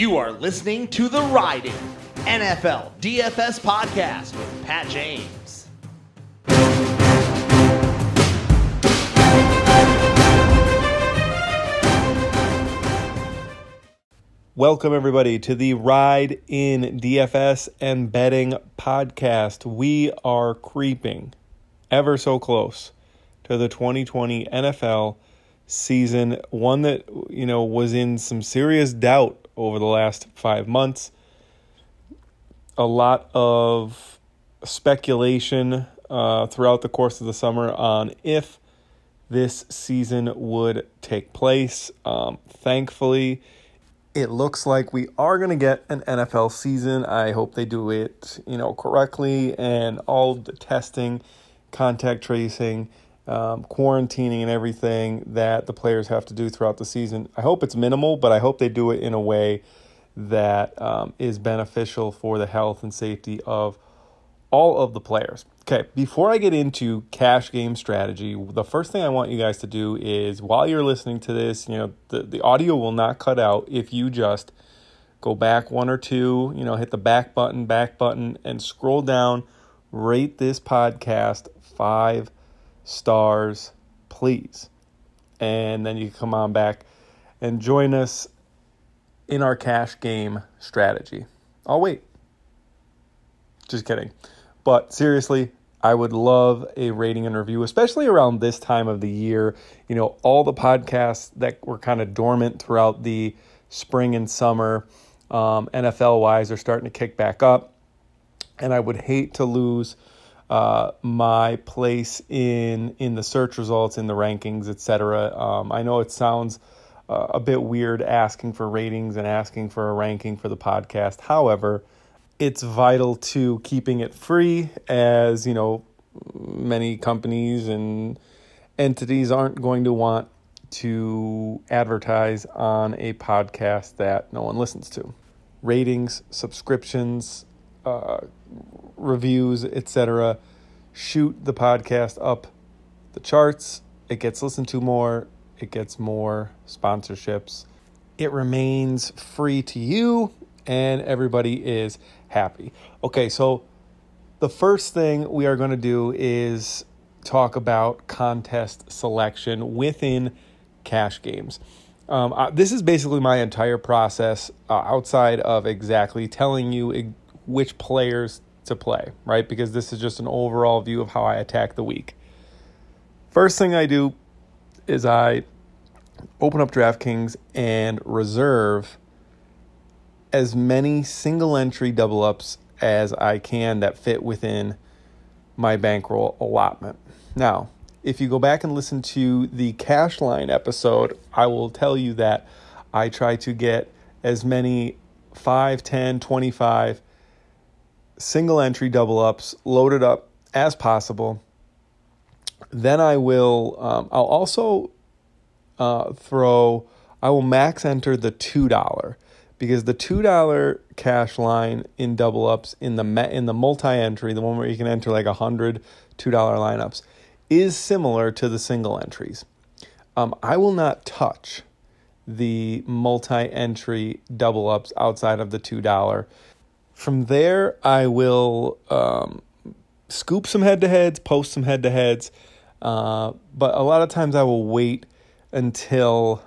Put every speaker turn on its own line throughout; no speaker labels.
You are listening to the Riding NFL DFS podcast with Pat James.
Welcome, everybody, to the Ride in DFS and Betting podcast. We are creeping ever so close to the 2020 NFL season, one that, you know, was in some serious doubt over the last five months. A lot of speculation uh, throughout the course of the summer on if this season would take place. Um, thankfully, it looks like we are going to get an NFL season. I hope they do it, you know, correctly and all the testing, contact tracing, um, quarantining, and everything that the players have to do throughout the season. I hope it's minimal, but I hope they do it in a way that um, is beneficial for the health and safety of all of the players. Okay, before I get into cash game strategy, the first thing I want you guys to do is while you're listening to this, you know, the, the audio will not cut out if you just go back one or two, you know, hit the back button, back button, and scroll down, rate this podcast five stars, please. And then you come on back and join us in our cash game strategy. I'll wait. Just kidding. But seriously, I would love a rating and review, especially around this time of the year. You know, all the podcasts that were kind of dormant throughout the spring and summer, um, NFL wise, are starting to kick back up. And I would hate to lose uh, my place in in the search results, in the rankings, etc. Um, I know it sounds uh, a bit weird asking for ratings and asking for a ranking for the podcast. However, it's vital to keeping it free as you know many companies and entities aren't going to want to advertise on a podcast that no one listens to ratings subscriptions uh, reviews etc shoot the podcast up the charts it gets listened to more it gets more sponsorships it remains free to you and everybody is happy. Okay, so the first thing we are going to do is talk about contest selection within cash games. Um, uh, this is basically my entire process uh, outside of exactly telling you which players to play, right? Because this is just an overall view of how I attack the week. First thing I do is I open up DraftKings and reserve as many single entry double ups as I can that fit within my bankroll allotment. Now, if you go back and listen to the cash line episode, I will tell you that I try to get as many 5, 10, 25 single entry double ups loaded up as possible. Then I will, um, I'll also uh, throw, I will max enter the $2 because the two dollar cash line in double ups in the in the multi entry, the one where you can enter like a hundred two dollar lineups, is similar to the single entries. Um, I will not touch the multi entry double ups outside of the two dollar. From there, I will um, scoop some head to heads, post some head to heads, uh, but a lot of times I will wait until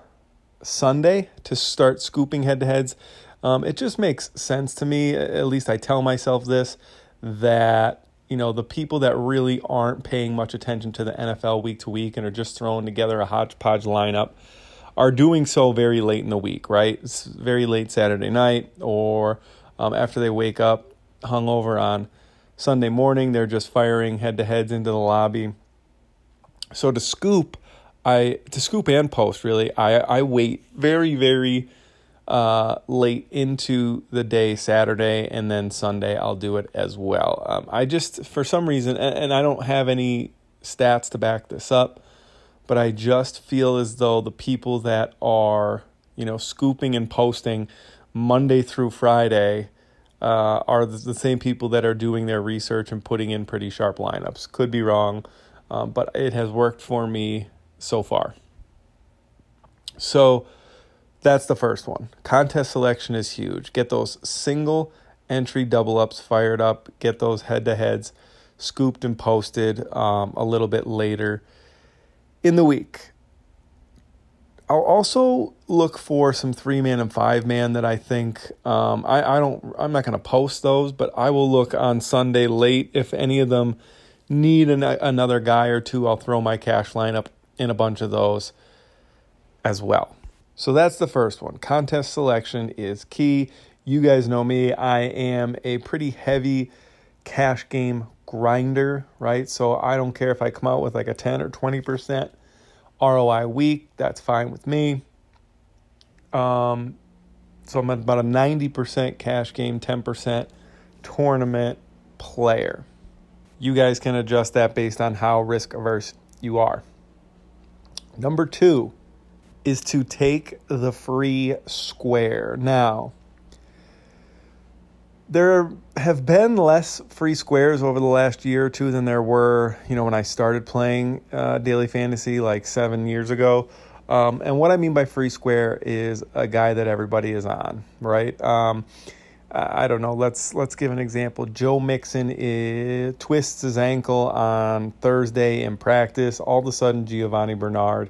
Sunday to start scooping head to heads. Um, it just makes sense to me, at least I tell myself this, that you know the people that really aren't paying much attention to the NFL week to week and are just throwing together a hodgepodge lineup are doing so very late in the week, right? It's very late Saturday night or um, after they wake up hungover on Sunday morning, they're just firing head to heads into the lobby. So to scoop I to scoop and post really, I I wait very very uh, late into the day Saturday and then Sunday I'll do it as well. Um, I just for some reason and, and I don't have any stats to back this up, but I just feel as though the people that are you know scooping and posting Monday through Friday. Uh, are the, same people that are doing their research and putting in pretty sharp lineups. Could be wrong, um, but it has worked for me so far. So That's the first one. Contest selection is huge. Get those single entry double ups fired up, get those head to heads scooped and posted um, a little bit later in the week. I'll also look for some three man and five man that I think um, I, I don't I'm not going to post those, but I will look on Sunday late if any of them need an, another guy or two. I'll throw my cash lineup in a bunch of those as well. So that's the first one. Contest selection is key. You guys know me. I am a pretty heavy cash game grinder, right? So I don't care if I come out with like a 10 or 20% ROI week, that's fine with me. Um, so I'm at about a 90% cash game, 10% tournament player. You guys can adjust that based on how risk averse you are. Number two is to take the free square. Now, there have been less free squares over the last year or two than there were, you know, when I started playing uh, daily fantasy like seven years ago. Um, and what I mean by free square is a guy that everybody is on, right? Um, I don't know. Let's let's give an example. Joe Mixon is, twists his ankle on Thursday in practice. All of a sudden, Giovani Bernard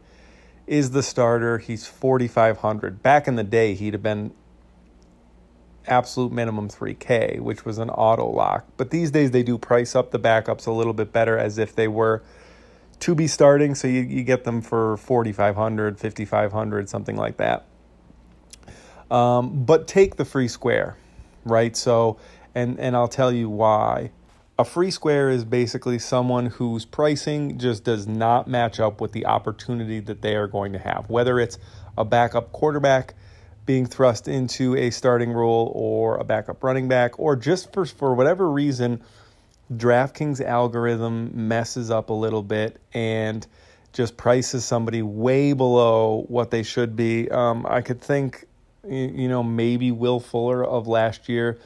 is the starter. He's 4,500. Back in the day, he'd have been absolute minimum 3K, which was an auto lock. But these days they do price up the backups a little bit better as if they were to be starting. So you, you get them for 4,500, 5,500, something like that. Um, but take the free square, right? So, and, and I'll tell you why. A free square is basically someone whose pricing just does not match up with the opportunity that they are going to have, whether it's a backup quarterback being thrust into a starting role or a backup running back, or just for, for whatever reason, DraftKings algorithm messes up a little bit and just prices somebody way below what they should be. Um, I could think, you know, maybe Will Fuller of last year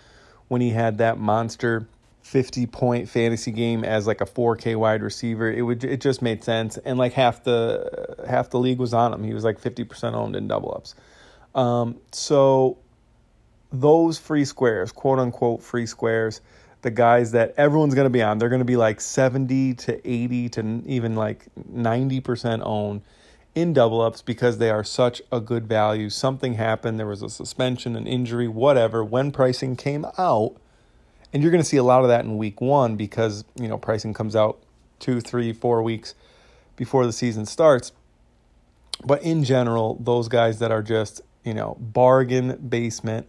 when he had that monster 50 point fantasy game as like a 4K wide receiver. It would it just made sense and like half the half the league was on him. He was like 50% owned in double ups. Um, so those free squares, quote unquote free squares, the guys that everyone's going to be on, they're going to be like 70 to 80 to even like 90% owned in double ups because they are such a good value. Something happened, there was a suspension, an injury, whatever, when pricing came out. And you're going to see a lot of that in week one because, you know, pricing comes out two, three, four weeks before the season starts. But in general, those guys that are just you know, bargain basement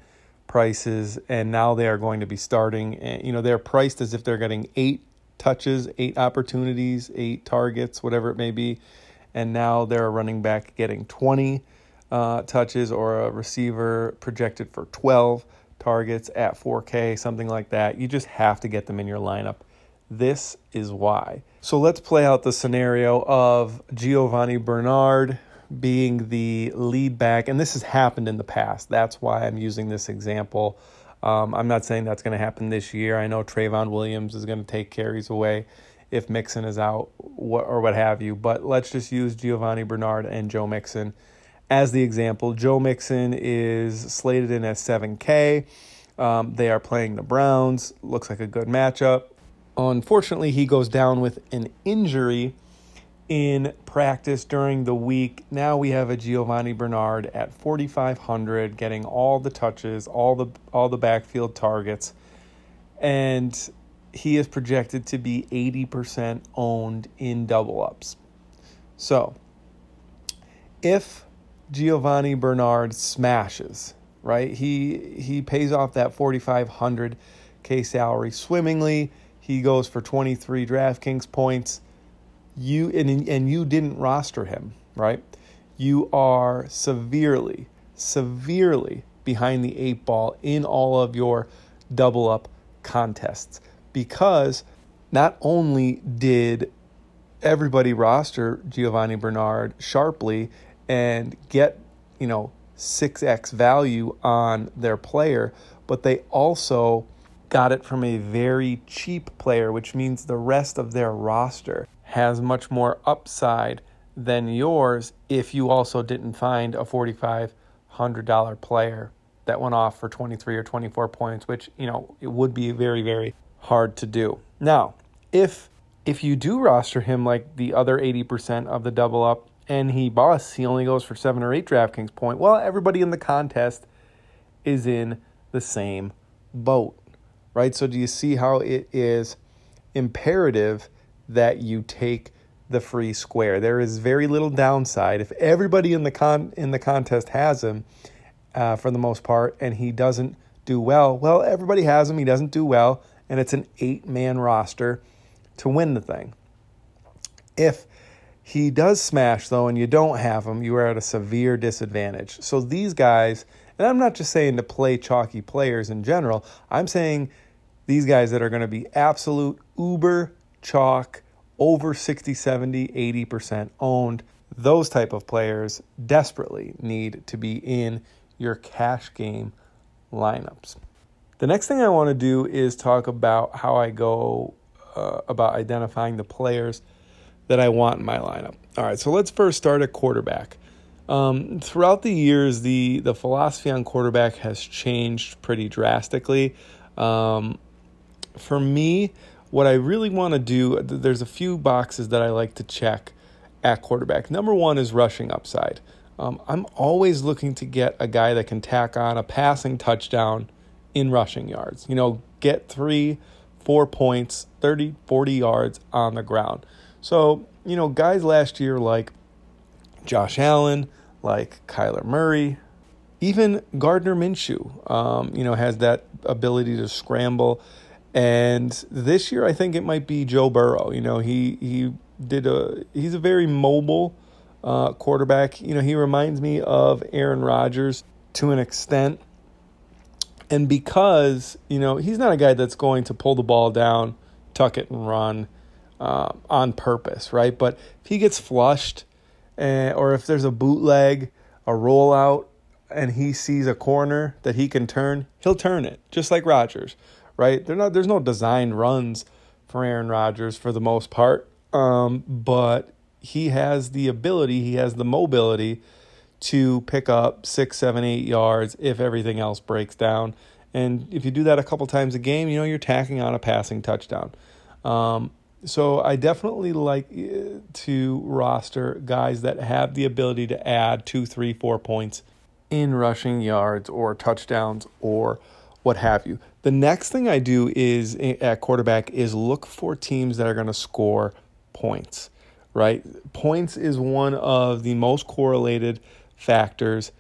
prices, and now they are going to be starting. Eh, you know, they're priced as if they're getting eight touches, eight opportunities, eight targets, whatever it may be, and now they're a running back getting 20 uh, touches or a receiver projected for 12 targets at 4K, something like that. You just have to get them in your lineup. This is why. So let's play out the scenario of Giovani Bernard being the lead back, and this has happened in the past. That's why I'm using this example. Um, I'm not saying that's going to happen this year. I know Trayveon Williams is going to take carries away if Mixon is out or what have you, but let's just use Giovani Bernard and Joe Mixon as the example. Joe Mixon is slated in as 7K. Um, they are playing the Browns. Looks like a good matchup. Unfortunately, he goes down with an injury in practice during the week. Now we have a Giovani Bernard at 4500 getting all the touches, all the all the backfield targets and he is projected to be 80% owned in double ups. So, if Giovani Bernard smashes, right? He he pays off that 4500 K salary swimmingly. He goes for 23 DraftKings points you and and you didn't roster him, right? You are severely, severely behind the eight ball in all of your double up contests because not only did everybody roster Giovani Bernard sharply and get, you know, 6x value on their player, but they also got it from a very cheap player, which means the rest of their roster has much more upside than yours if you also didn't find a 4500 $100 player that went off for 23 or 24 points, which, you know, it would be very, very hard to do. Now, if if you do roster him like the other 80% of the double up and he busts, he only goes for seven or eight DraftKings point. Well, everybody in the contest is in the same boat, right? So, do you see how it is imperative that you take the free square? There is very little downside if everybody in the con in the contest has him uh, for the most part, and he doesn't do well. Well, everybody has him. He doesn't do well, and it's an eight man roster to win the thing. If he does smash, though, and you don't have him, you are at a severe disadvantage. So these guys, and I'm not just saying to play chalky players in general, I'm saying these guys that are going to be absolute uber chalk, over 60, 70, 80% owned. Those type of players desperately need to be in your cash game lineups. The next thing I want to do is talk about how I go uh, about identifying the players that I want in my lineup. All right, so let's first start at quarterback. Um, throughout the years, the the philosophy on quarterback has changed pretty drastically. Um, for me, what I really want to do, there's a few boxes that I like to check at quarterback. Number one is rushing upside. Um, I'm always looking to get a guy that can tack on a passing touchdown in rushing yards. You know, get three, four points, 30, 40 yards on the ground. So, you know, guys last year like Josh Allen, like Kyler Murray, even Gardner Minshew, um, you know, has that ability to scramble. And this year, I think it might be Joe Burrow. You know, he he did a he's a very mobile uh, quarterback. You know, he reminds me of Aaron Rodgers to an extent. And because, you know, he's not a guy that's going to pull the ball down, tuck it, and run uh, on purpose, right? But if he gets flushed, and, or if there's a bootleg, a rollout, and he sees a corner that he can turn, he'll turn it, just like Rodgers, right? They're not, there's no designed runs for Aaron Rodgers for the most part, um, but he has the ability, he has the mobility to pick up six, seven, eight yards if everything else breaks down. And if you do that a couple times a game, you know, you're tacking on a passing touchdown. Um, so I definitely like uh, to roster guys that have the ability to add two, three, four points in rushing yards or touchdowns or what have you. The next thing I do is eh, at quarterback is look for teams that are going to score points, right? Points is one of the most correlated factors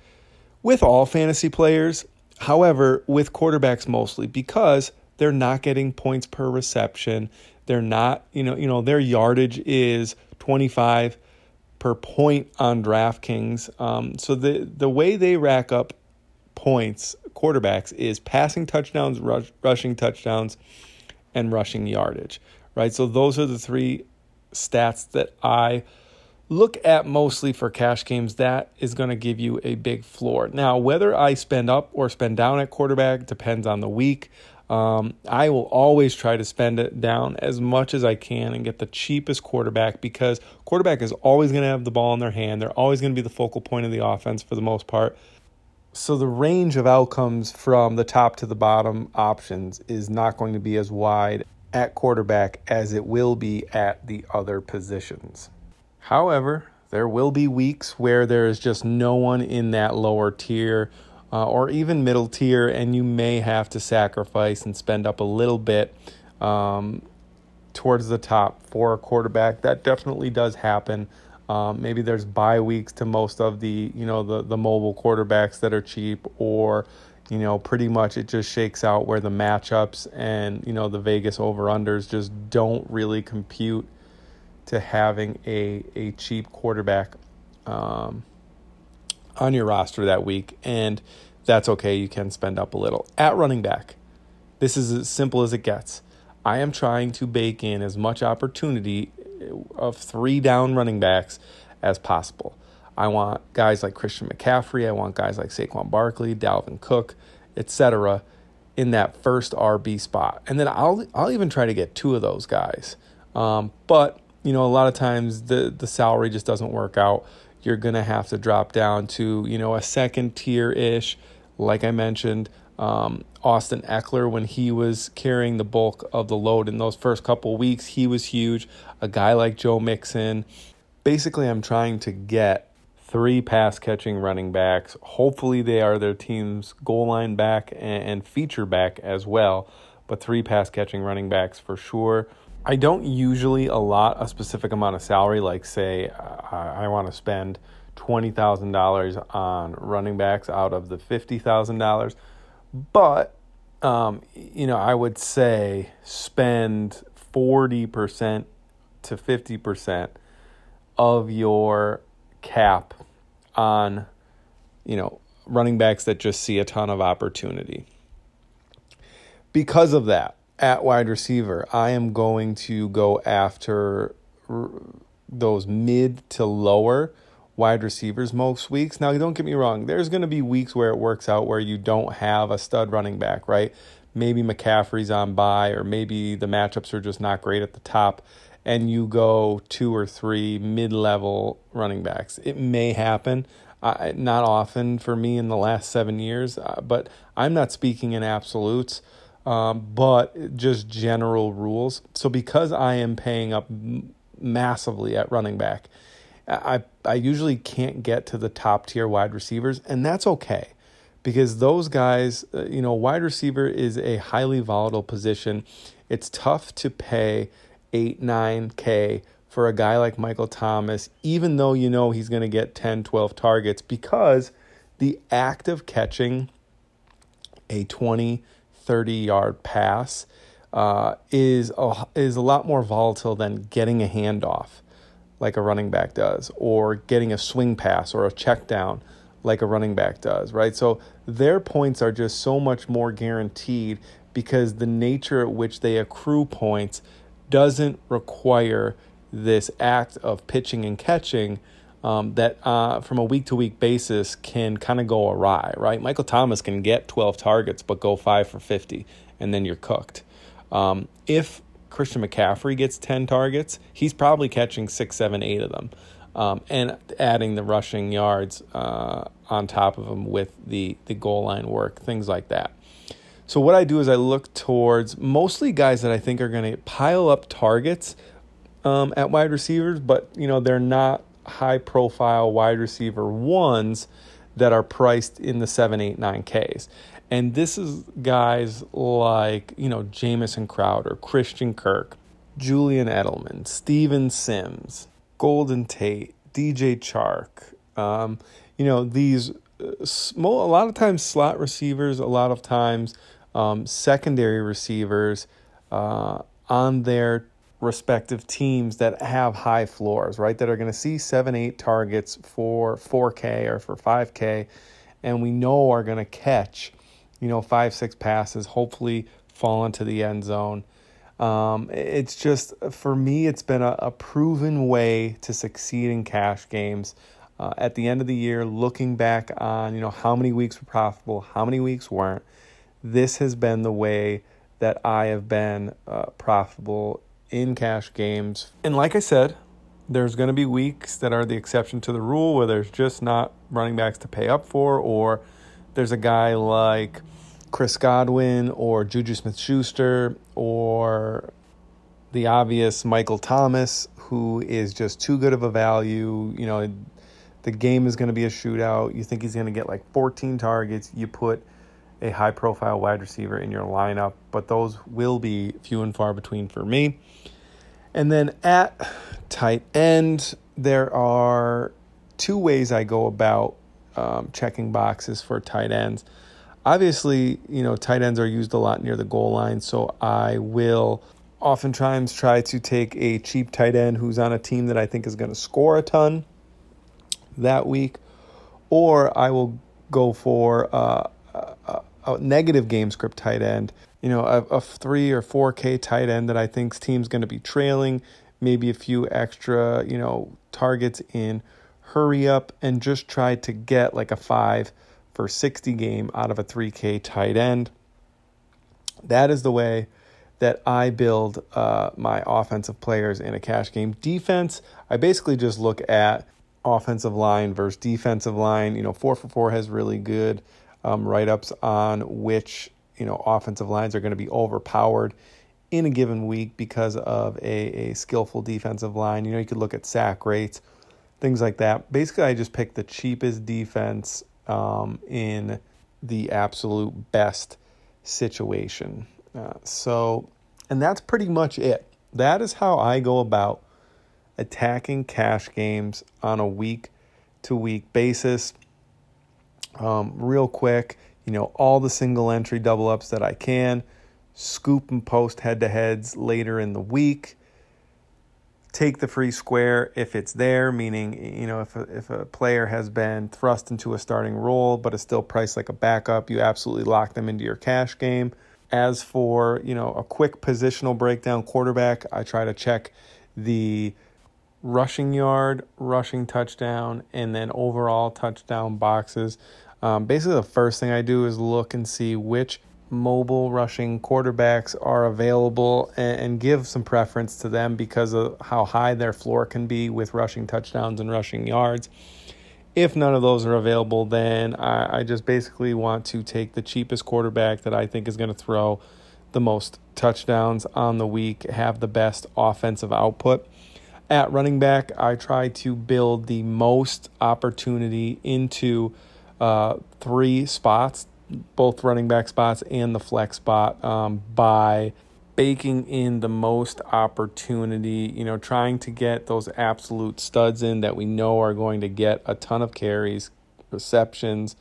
with all fantasy players. However, with quarterbacks mostly because they're not getting points per reception. They're not, you know, you know, their yardage is 25 per point on DraftKings. Um, so the the way they rack up points, quarterbacks, is passing touchdowns, rush, rushing touchdowns, and rushing yardage. Right. So those are the three stats that I look at mostly for cash games, that is going to give you a big floor. Now, whether I spend up or spend down at quarterback depends on the week. Um, I will always try to spend it down as much as I can and get the cheapest quarterback because quarterback is always going to have the ball in their hand. They're always going to be the focal point of the offense for the most part. So the range of outcomes from the top to the bottom options is not going to be as wide at quarterback as it will be at the other positions. However, there will be weeks where there is just no one in that lower tier uh, or even middle tier, and you may have to sacrifice and spend up a little bit um, towards the top for a quarterback. That definitely does happen. Um, maybe there's bye weeks to most of the you know the the mobile quarterbacks that are cheap, or you know pretty much it just shakes out where the matchups and you know the Vegas over unders just don't really compute to having a, a cheap quarterback um, on your roster that week. And that's okay. You can spend up a little. At running back, this is as simple as it gets. I am trying to bake in as much opportunity of three down running backs as possible. I want guys like Christian McCaffrey, I want guys like Saquon Barkley, Dalvin Cook, etc. in that first RB spot. And then I'll I'll even try to get two of those guys. Um, but you know, a lot of times the the salary just doesn't work out. you're to have to drop down to, you know, a second tier ish. Like I mentioned, um, Austin Ekeler, when he was carrying the bulk of the load in those first couple weeks, he was huge. A guy like Joe Mixon. Basically, I'm trying to get three pass catching running backs. Hopefully, they are their team's goal line back and feature back as well, but three pass catching running backs for sure. I don't usually allot a specific amount of salary, like, say, I, I want to spend $20,000 on running backs out of the $50,000. But, um, you know, I would say spend 40% to 50% of your cap on, you know, running backs that just see a ton of opportunity. Because of that, at wide receiver, I am going to go after those mid to lower wide receivers most weeks. Now, don't get me wrong, there's going to be weeks where it works out where you don't have a stud running back, right? Maybe McCaffrey's on by, or maybe the matchups are just not great at the top, and you go two or three mid level running backs. It may happen. Uh, not often for me in the last seven years, uh, but I'm not speaking in absolutes um, but just general rules. So because I am paying up massively at running back, I I usually can't get to the top tier wide receivers, and that's okay because those guys, uh, you know, wide receiver is a highly volatile position. It's tough to pay eight, nine K for a guy like Michael Thomas, even though you know he's going to get 10, 12 targets, because the act of catching a 20, 30 yard pass uh, is, a, is a lot more volatile than getting a handoff like a running back does, or getting a swing pass or a check down like a running back does, right? So their points are just so much more guaranteed because the nature at which they accrue points doesn't require this act of pitching and catching um, that uh, from a week to week basis can kind of go awry, right? Michael Thomas can get 12 targets but go five for 50, and then you're cooked. Um, if Christian McCaffrey gets 10 targets, he's probably catching six, seven, eight of them. Um, and adding the rushing yards uh, on top of them with the, the goal line work, things like that. So, what I do is I look towards mostly guys that I think are going to pile up targets um, at wide receivers, but you know they're not high profile wide receiver ones that are priced in the 7, 8, 9Ks. And this is guys like, you know, Jamison Crowder, Christian Kirk, Julian Edelman, Steven Sims, Golden Tate, DJ Chark. Um, you know, these uh, small, a lot of times slot receivers, a lot of times um, secondary receivers uh, on their respective teams that have high floors, right? That are going to see seven, eight targets for 4K or for 5K, and we know are going to catch, you know, five, six passes, hopefully fall into the end zone. Um, it's just, for me, it's been a, a, proven way to succeed in cash games. Uh, at the end of the year, looking back on, you know, how many weeks were profitable, how many weeks weren't, this has been the way that I have been uh, profitable in cash games. And like I said, there's going to be weeks that are the exception to the rule where there's just not running backs to pay up for, or there's a guy like Chris Godwin or Juju Smith Schuster or the obvious Michael Thomas, who is just too good of a value. You know, the game is going to be a shootout. You think he's going to get like 14 targets. You put a high profile wide receiver in your lineup, but those will be few and far between for me. And then at tight end, there are two ways I go about um, checking boxes for tight ends. Obviously, you know, tight ends are used a lot near the goal line, so I will oftentimes try to take a cheap tight end who's on a team that I think is going to score a ton that week, or I will go for uh, a, a negative game script tight end you know, a, a three or four K tight end that I think team's going to be trailing, maybe a few extra, you know, targets in hurry up and just try to get like a five for 60 game out of a 3K tight end. That is the way that I build uh, my offensive players in a cash game. Defense, I basically just look at offensive line versus defensive line. You know, four for four has really good um, write ups on which you know offensive lines are going to be overpowered in a given week because of a, a skillful defensive line. You know, you could look at sack rates, things like that. Basically, I just picked the cheapest defense um, in the absolute best situation. Uh, so, and that's pretty much it. That is how I go about attacking cash games on a week to week basis. Um, real quick, you know, all the single entry double ups that I can, scoop and post head to heads later in the week. Take the free square if it's there, meaning, you know, if a, if a player has been thrust into a starting role but is still priced like a backup, you absolutely lock them into your cash game. As for, you know, a quick positional breakdown quarterback, I try to check the rushing yard, rushing touchdown, and then overall touchdown boxes. Um, basically, the first thing I do is look and see which mobile rushing quarterbacks are available and, and, give some preference to them because of how high their floor can be with rushing touchdowns and rushing yards. If none of those are available, then I, I just basically want to take the cheapest quarterback that I think is going to throw the most touchdowns on the week, have the best offensive output. At running back, I try to build the most opportunity into uh, three spots, both running back spots and the flex spot, um, by baking in the most opportunity, you know, trying to get those absolute studs in that we know are going to get a ton of carries, receptions,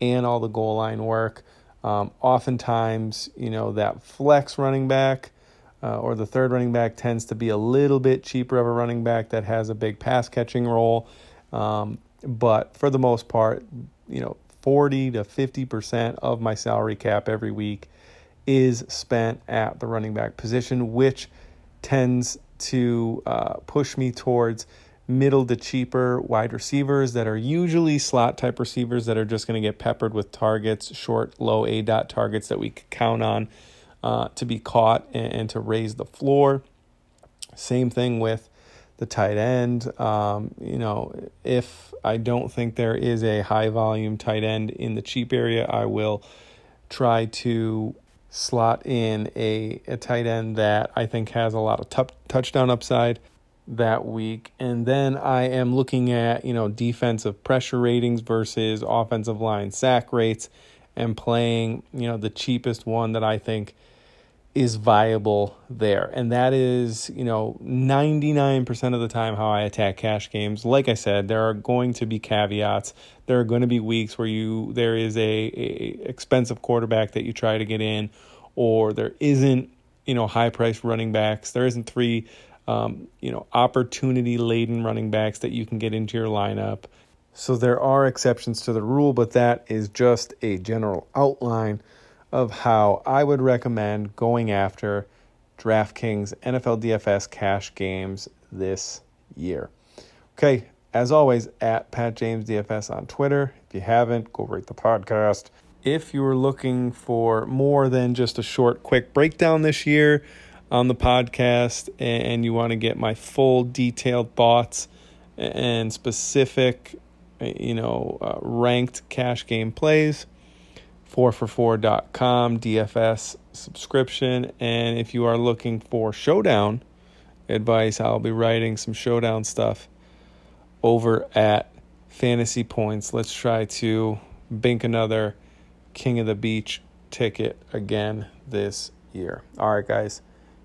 and all the goal line work. Um, oftentimes, you know, that flex running back uh, or the third running back tends to be a little bit cheaper of a running back that has a big pass catching role. Um, but for the most part, you know, 40 to 50% of my salary cap every week is spent at the running back position, which tends to uh, push me towards middle to cheaper wide receivers that are usually slot type receivers that are just going to get peppered with targets, short, low A dot targets that we can count on uh, to be caught and, and, to raise the floor. Same thing with the tight end. Um, you know, if I don't think there is a high volume tight end in the cheap area, I will try to slot in a, a tight end that I think has a lot of t- touchdown upside that week. And then I am looking at, you know, defensive pressure ratings versus offensive line sack rates and playing, you know, the cheapest one that I think is viable there. And that is, you know, 99% of the time how I attack cash games. Like I said, there are going to be caveats. There are going to be weeks where you there is a, a expensive quarterback that you try to get in or there isn't, you know, high priced running backs. There isn't three um, you know, opportunity laden running backs that you can get into your lineup. So there are exceptions to the rule, but that is just a general outline of how I would recommend going after DraftKings NFL DFS cash games this year. Okay, as always, at Pat James DFS on Twitter. If you haven't, go rate the podcast. If you're looking for more than just a short, quick breakdown this year on the podcast and you want to get my full detailed thoughts and specific, you know, uh, ranked cash game plays, 4for4.com DFS subscription. And if you are looking for showdown advice, I'll be writing some showdown stuff over at Fantasy Points. Let's try to bink another King of the Beach ticket again this year. All right, guys.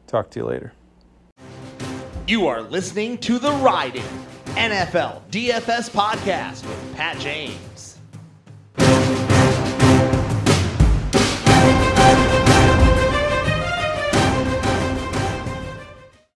Talk to you later.
You are listening to the Riding NFL DFS podcast with Pat James.